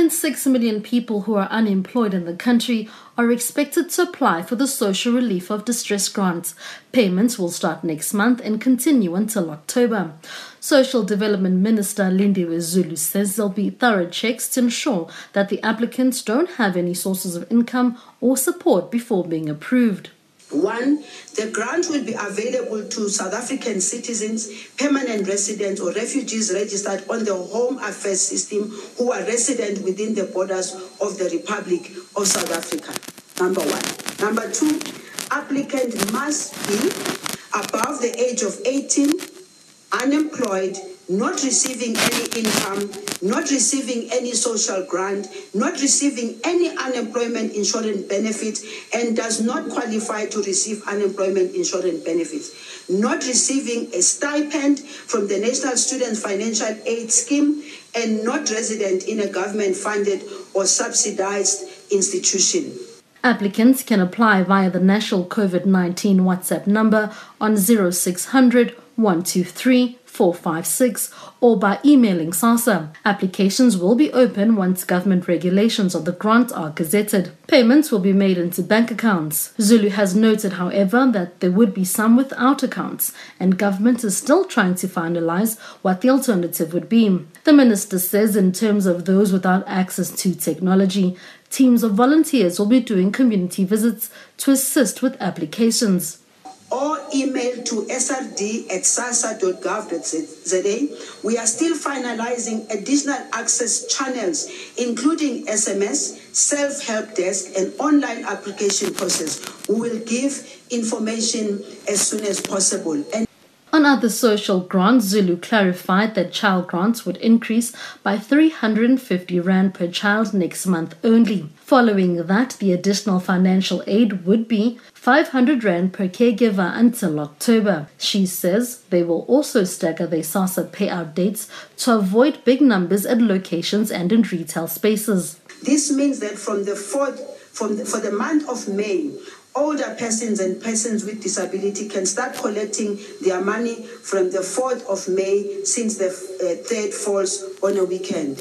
than 6 million people who are unemployed in the country are expected to apply for the Social Relief of Distress Grant. Payments will start next month and continue until October. Social Development Minister Lindiwe Zulu says there'll be thorough checks to ensure that the applicants don't have any sources of income or support before being approved. One, the grant will be available to South African citizens, permanent residents, or refugees registered on the Home Affairs System who are resident within the borders of the Republic of South Africa. Number one. Number two, applicant must be above the age of 18, unemployed, not receiving any income, not receiving any social grant, not receiving any unemployment insurance benefits, and does not qualify to receive unemployment insurance benefits, not receiving a stipend from the National Student Financial Aid Scheme, and not resident in a government funded or subsidized institution. Applicants can apply via the National COVID 19 WhatsApp number on 0600 123 456 or by emailing SASSA. Applications will be open once government regulations of the grant are gazetted. Payments will be made into bank accounts. Zulu has noted, however, that there would be some without accounts, and government is still trying to finalize what the alternative would be. The minister says, in terms of those without access to technology, teams of volunteers will be doing community visits to assist with applications or email to srd at sassa.gov.za. We are still finalizing additional access channels, including SMS, self help desk, and online application process. We will give information as soon as possible. And on other social grants, Zulu clarified that child grants would increase by 350 Rand per child next month only. Following that, the additional financial aid would be 500 Rand per caregiver until October. She says they will also stagger their SASSA payout dates to avoid big numbers at locations and in retail spaces. This means that from the fourth, from the, for the month of May, older persons and persons with disability can start collecting their money from the 4th of May since the uh, third falls on a weekend.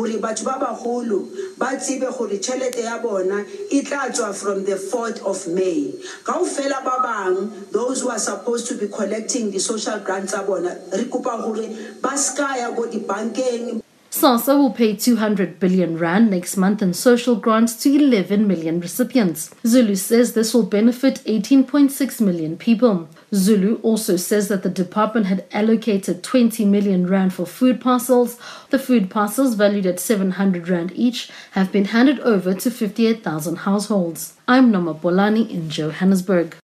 gore batho ba bagolo ba tsebe gore tšhelete ya bona e tla tswa from the 4th of may kao fela ba bang those who are supposed to be collecting the social grants tsa bona re kopa gore ba ska ya ko dibankeng SASSA will pay 200 billion rand next month in social grants to 11 million recipients. Zulu says this will benefit 18.6 million people. Zulu also says that the department had allocated 20 million rand for food parcels. The food parcels, valued at 700 rand each, have been handed over to 58,000 households. I'm Noma Bolani in Johannesburg.